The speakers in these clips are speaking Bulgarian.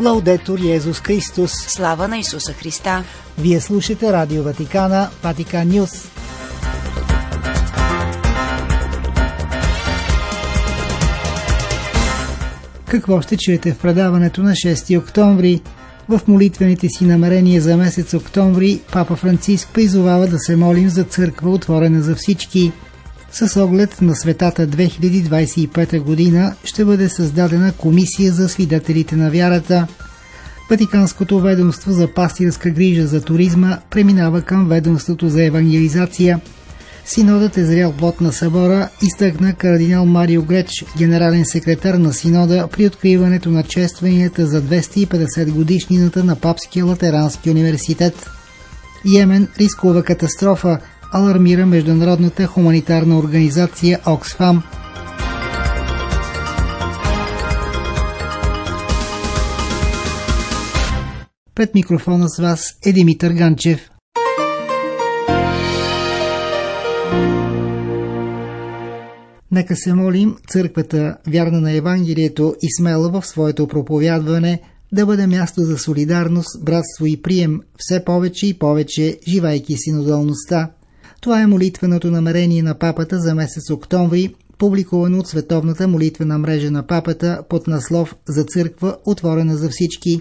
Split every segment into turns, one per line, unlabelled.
Лаудетор Йезус Христос.
Слава на Исуса Христа.
Вие слушате Радио Ватикана, Ватикан Нюс. Какво ще чуете в предаването на 6 октомври? В молитвените си намерения за месец октомври Папа Франциск призовава да се молим за църква отворена за всички. С оглед на светата 2025 година ще бъде създадена комисия за свидетелите на вярата. Ватиканското ведомство за пастирска грижа за туризма преминава към ведомството за евангелизация – Синодът е зрял плод на събора, изтъкна кардинал Марио Греч, генерален секретар на Синода при откриването на честванията за 250 годишнината на Папския латерански университет. Йемен рискува катастрофа, алармира Международната хуманитарна организация Оксфам. Пред микрофона с вас е Димитър Ганчев. Нека се молим църквата, вярна на Евангелието и смела в своето проповядване, да бъде място за солидарност, братство и прием, все повече и повече, живайки синодалността. Това е молитвеното намерение на папата за месец октомври, публикувано от Световната молитвена мрежа на папата под наслов за църква, отворена за всички.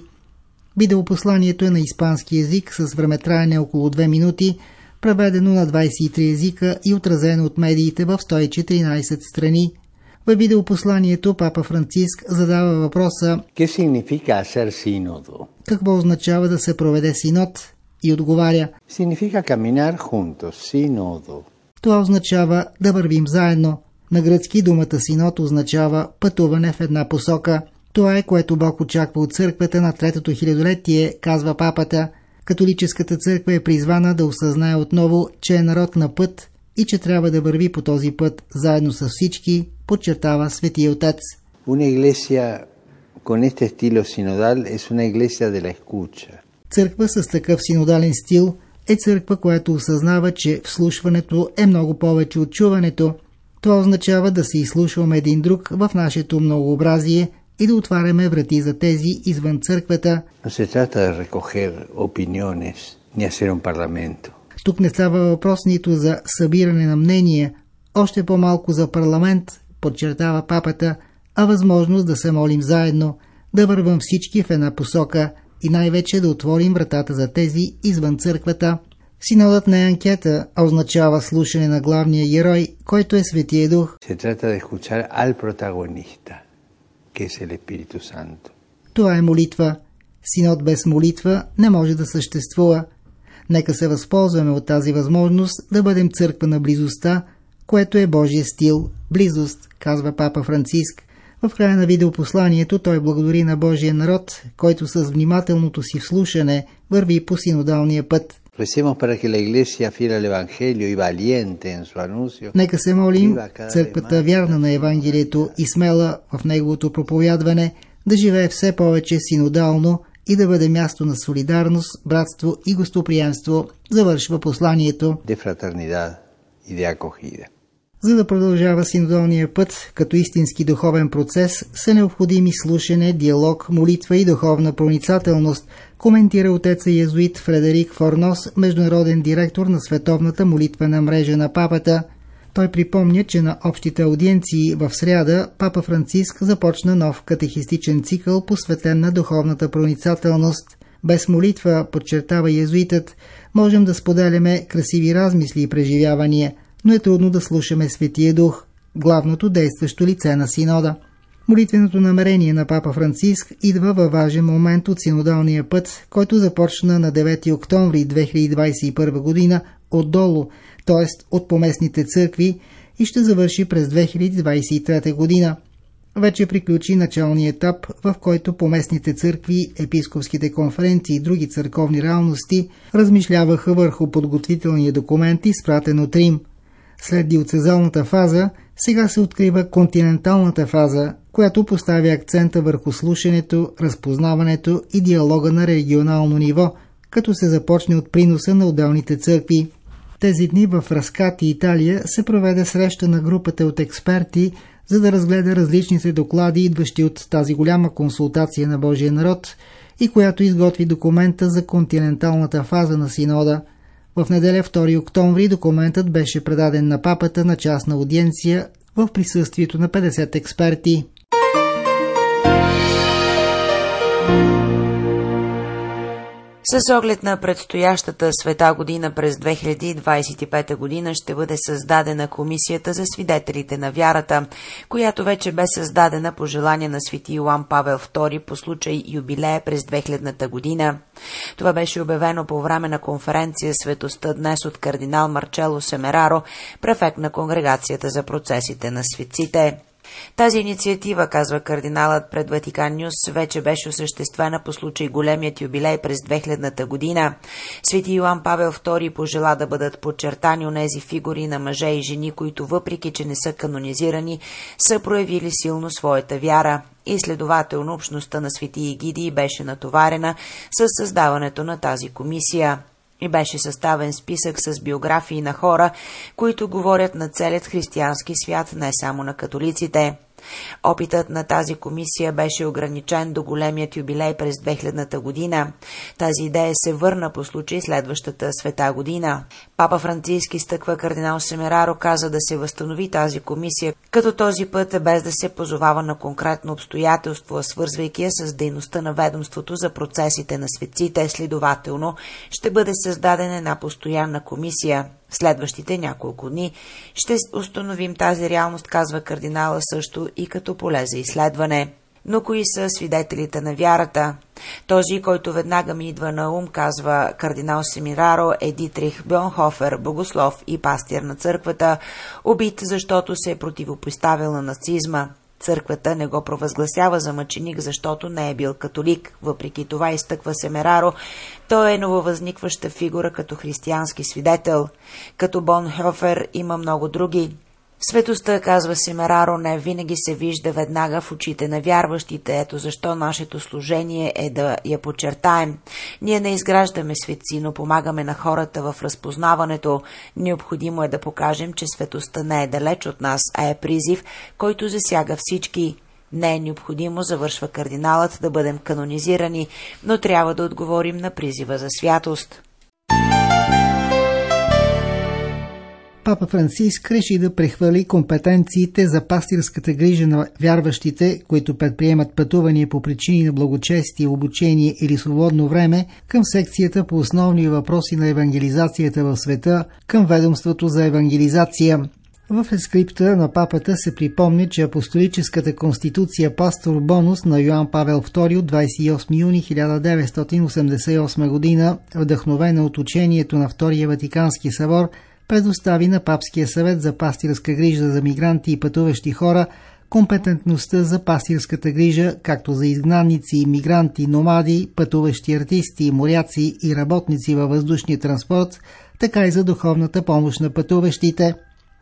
Видеопосланието е на испански язик с времетраене около 2 минути – преведено на 23 езика и отразено от медиите в 114 страни. В видеопосланието Папа Франциск задава въпроса Какво означава да се проведе синод? И отговаря
juntos,
Това означава да вървим заедно. На гръцки думата синод означава пътуване в една посока. Това е което Бог очаква от църквата на третото хилядолетие, казва папата – Католическата църква е призвана да осъзнае отново, че е народ на път и че трябва да върви по този път заедно с всички, подчертава Светия Отец.
Una iglesia con este estilo sinodal es una iglesia de la escucha.
Църква с такъв синодален стил е църква, която осъзнава, че вслушването е много повече от чуването. Това означава да се изслушваме един друг в нашето многообразие и да отваряме врати за тези извън църквата. Тук не става въпрос нито за събиране на мнения, още по-малко за парламент, подчертава папата, а възможност да се молим заедно, да вървам всички в една посока и най-вече да отворим вратата за тези извън църквата. Синодът не е анкета, а означава слушане на главния герой, който е Светия Дух.
Se trata de escuchar al protagonista que es el Espíritu Santo.
Това е молитва. Синод без молитва не може да съществува. Нека се възползваме от тази възможност да бъдем църква на близостта, което е Божия стил – близост, казва Папа Франциск. В края на видеопосланието той благодари на Божия народ, който с внимателното си вслушане върви по синодалния път. Нека се молим църквата вярна на Евангелието и смела в неговото проповядване да живее все повече синодално и да бъде място на солидарност, братство и гостоприемство, завършва посланието. За да продължава синодалния път като истински духовен процес, са необходими слушане, диалог, молитва и духовна проницателност, коментира отеца езуит Фредерик Форнос, международен директор на Световната молитвена мрежа на папата. Той припомня, че на общите аудиенции в сряда папа Франциск започна нов катехистичен цикъл, посветен на духовната проницателност. Без молитва, подчертава езуитът, можем да споделяме красиви размисли и преживявания – но е трудно да слушаме Светия Дух, главното действащо лице на синода. Молитвеното намерение на папа Франциск идва във важен момент от синодалния път, който започна на 9 октомври 2021 година отдолу, т.е. от поместните църкви и ще завърши през 2023 година. Вече приключи началния етап, в който поместните църкви, епископските конференции и други църковни реалности размишляваха върху подготвителния документ, изпратен от Рим – след диоцезалната фаза, сега се открива континенталната фаза, която поставя акцента върху слушането, разпознаването и диалога на регионално ниво, като се започне от приноса на отделните църкви. Тези дни в Раскати, Италия, се проведе среща на групата от експерти, за да разгледа различните доклади, идващи от тази голяма консултация на Божия народ и която изготви документа за континенталната фаза на синода. В неделя 2 октомври документът беше предаден на папата на частна аудиенция в присъствието на 50 експерти.
С оглед на предстоящата света година през 2025 година ще бъде създадена Комисията за свидетелите на вярата, която вече бе създадена по желание на свети Йоан Павел II по случай юбилея през 2000 година. Това беше обявено по време на конференция Светостта днес от кардинал Марчело Семераро, префект на Конгрегацията за процесите на светците. Тази инициатива, казва кардиналът пред Ватикан Нюс, вече беше осъществена по случай големият юбилей през 2000-та година. Свети Йоан Павел II пожела да бъдат подчертани онези фигури на мъже и жени, които въпреки, че не са канонизирани, са проявили силно своята вяра и следователно общността на свети Егидии беше натоварена с създаването на тази комисия и беше съставен списък с биографии на хора, които говорят на целият християнски свят, не само на католиците. Опитът на тази комисия беше ограничен до големият юбилей през 2000-та година. Тази идея се върна по случай следващата света година. Папа Франциски стъква кардинал Семераро каза да се възстанови тази комисия, като този път без да се позовава на конкретно обстоятелство, свързвайки я с дейността на ведомството за процесите на светците, следователно ще бъде създадена една постоянна комисия. В следващите няколко дни ще установим тази реалност, казва кардинала също и като поле за изследване. Но кои са свидетелите на вярата? Този, който веднага ми идва на ум, казва кардинал Семираро, е Дитрих Бьонхофер, богослов и пастир на църквата, убит, защото се е противопоставил на нацизма. Църквата не го провъзгласява за мъченик, защото не е бил католик. Въпреки това изтъква Семераро, той е нововъзникваща фигура като християнски свидетел. Като Бон Хьофер има много други. Светостта, казва Семераро, не винаги се вижда веднага в очите на вярващите. Ето защо нашето служение е да я подчертаем. Ние не изграждаме светци, но помагаме на хората в разпознаването. Необходимо е да покажем, че светостта не е далеч от нас, а е призив, който засяга всички. Не е необходимо, завършва кардиналът, да бъдем канонизирани, но трябва да отговорим на призива за святост.
Папа Франциск реши да прехвърли компетенциите за пастирската грижа на вярващите, които предприемат пътувания по причини на благочестие, обучение или свободно време, към секцията по основни въпроси на евангелизацията в света, към ведомството за евангелизация. В ескрипта на папата се припомня, че апостолическата конституция Пастор Бонус на Йоан Павел II от 28 юни 1988 година, вдъхновена от учението на Втория Ватикански събор, предостави на Папския съвет за пастирска грижа за мигранти и пътуващи хора компетентността за пастирската грижа, както за изгнанници, мигранти, номади, пътуващи артисти, моряци и работници във въздушния транспорт, така и за духовната помощ на пътуващите.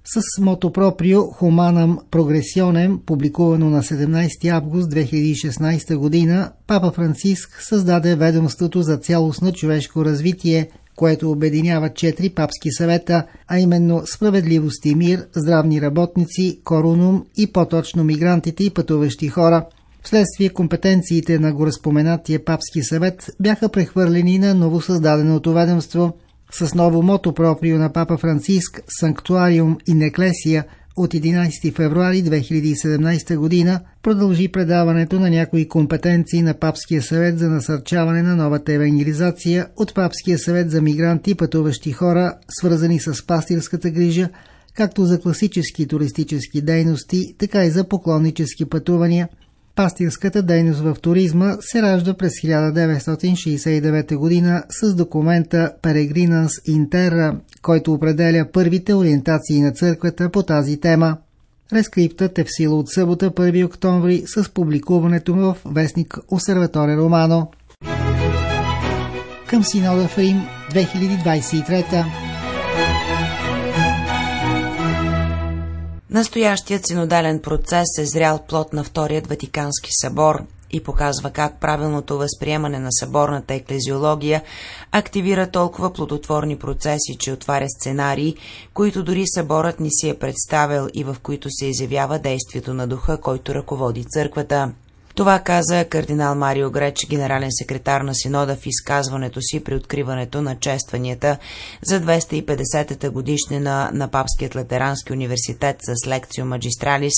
С мото проприо Humanam Progressionem, публикувано на 17 август 2016 година, Папа Франциск създаде ведомството за цялостно човешко развитие – което обединява четири папски съвета, а именно справедливост и мир, здравни работници, корунум и по-точно мигрантите и пътуващи хора. Вследствие компетенциите на горазпоменатия папски съвет бяха прехвърлени на новосъздаденото ведомство. С ново мото проприо на папа Франциск Санктуариум и Неклесия от 11 февруари 2017 година продължи предаването на някои компетенции на Папския съвет за насърчаване на новата евангелизация от Папския съвет за мигранти и пътуващи хора, свързани с пастирската грижа, както за класически туристически дейности, така и за поклоннически пътувания – Пастирската дейност в туризма се ражда през 1969 година с документа Peregrinans Interra, който определя първите ориентации на църквата по тази тема. Рескриптът е в сила от събота 1 октомври с публикуването му в вестник Осерваторе Романо. Към Синода в Рим 2023
Настоящият синодален процес е зрял плод на Вторият Ватикански събор. и показва как правилното възприемане на съборната еклезиология активира толкова плодотворни процеси, че отваря сценарии, които дори съборът ни си е представил и в които се изявява действието на духа, който ръководи църквата. Това каза кардинал Марио Греч, генерален секретар на Синода в изказването си при откриването на честванията за 250-та годишнина на Папският латерански университет с лекцио Маджистралис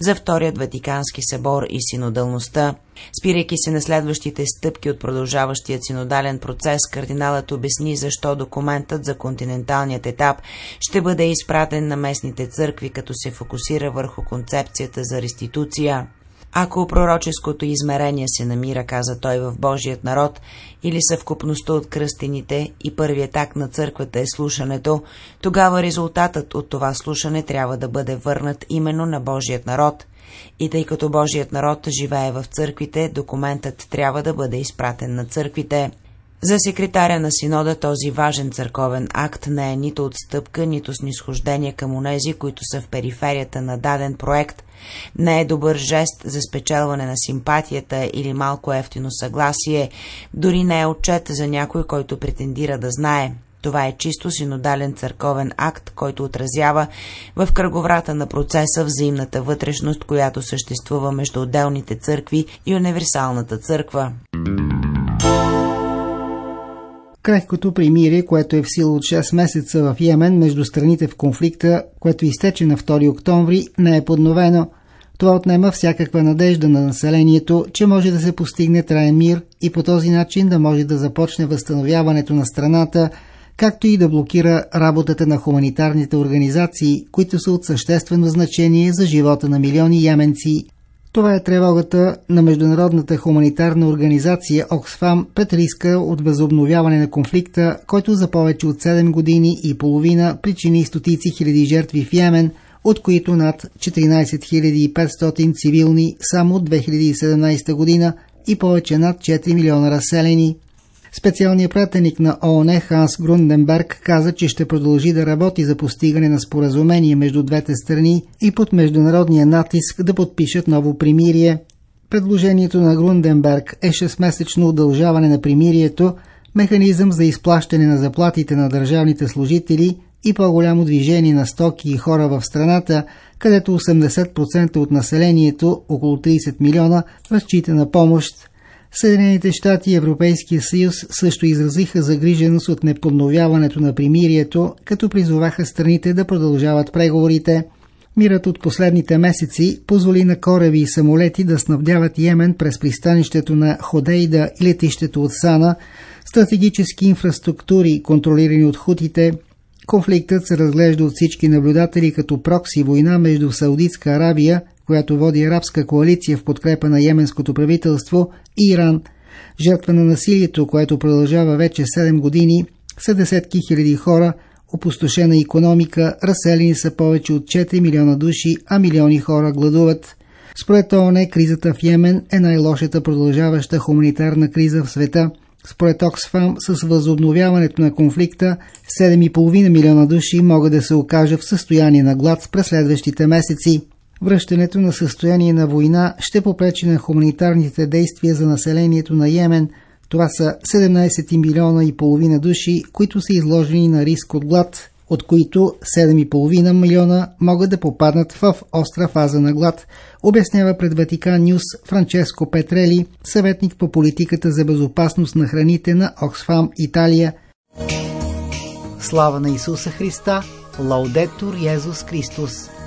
за Вторият Ватикански събор и синодалността. Спирайки се на следващите стъпки от продължаващия синодален процес, кардиналът обясни защо документът за континенталният етап ще бъде изпратен на местните църкви, като се фокусира върху концепцията за реституция. Ако пророческото измерение се намира, каза той, в Божият народ, или съвкупността от кръстените и първият акт на църквата е слушането, тогава резултатът от това слушане трябва да бъде върнат именно на Божият народ. И тъй като Божият народ живее в църквите, документът трябва да бъде изпратен на църквите. За секретаря на синода този важен църковен акт не е нито отстъпка, нито снисхождение към онези, които са в периферията на даден проект. Не е добър жест за спечелване на симпатията или малко ефтино съгласие, дори не е отчет за някой, който претендира да знае. Това е чисто синодален църковен акт, който отразява в кръговрата на процеса взаимната вътрешност, която съществува между отделните църкви и универсалната църква.
Крехкото примирие, което е в сила от 6 месеца в Йемен между страните в конфликта, което изтече на 2 октомври, не е подновено. Това отнема всякаква надежда на населението, че може да се постигне траен мир и по този начин да може да започне възстановяването на страната, както и да блокира работата на хуманитарните организации, които са от съществено значение за живота на милиони яменци това е тревогата на Международната хуманитарна организация Оксфам пред риска от възобновяване на конфликта, който за повече от 7 години и половина причини стотици хиляди жертви в Йемен, от които над 14 500 цивилни само от 2017 година и повече над 4 милиона разселени. Специалният пратеник на ООН Ханс Грунденберг каза, че ще продължи да работи за постигане на споразумение между двете страни и под международния натиск да подпишат ново примирие. Предложението на Грунденберг е 6-месечно удължаване на примирието, механизъм за изплащане на заплатите на държавните служители и по-голямо движение на стоки и хора в страната, където 80% от населението, около 30 милиона, разчита на помощ Съединените щати и Европейския съюз също изразиха загриженост от неподновяването на примирието, като призоваха страните да продължават преговорите. Мирът от последните месеци позволи на кораби и самолети да снабдяват Йемен през пристанището на Ходейда и летището от Сана, стратегически инфраструктури, контролирани от хутите. Конфликтът се разглежда от всички наблюдатели като прокси война между Саудитска Арабия която води арабска коалиция в подкрепа на йеменското правителство, и Иран. Жертва на насилието, което продължава вече 7 години, са десетки хиляди хора, опустошена економика, разселени са повече от 4 милиона души, а милиони хора гладуват. Според ООН, кризата в Йемен е най-лошата продължаваща хуманитарна криза в света. Според Оксфам, с възобновяването на конфликта, 7,5 милиона души могат да се окажат в състояние на глад през следващите месеци. Връщането на състояние на война ще попречи на хуманитарните действия за населението на Йемен. Това са 17 милиона и половина души, които са изложени на риск от глад, от които 7,5 милиона могат да попаднат в остра фаза на глад, обяснява пред Ватикан Нюс Франческо Петрели, съветник по политиката за безопасност на храните на Оксфам Италия.
Слава на Исуса Христа! Лаудетур Йезус Христос!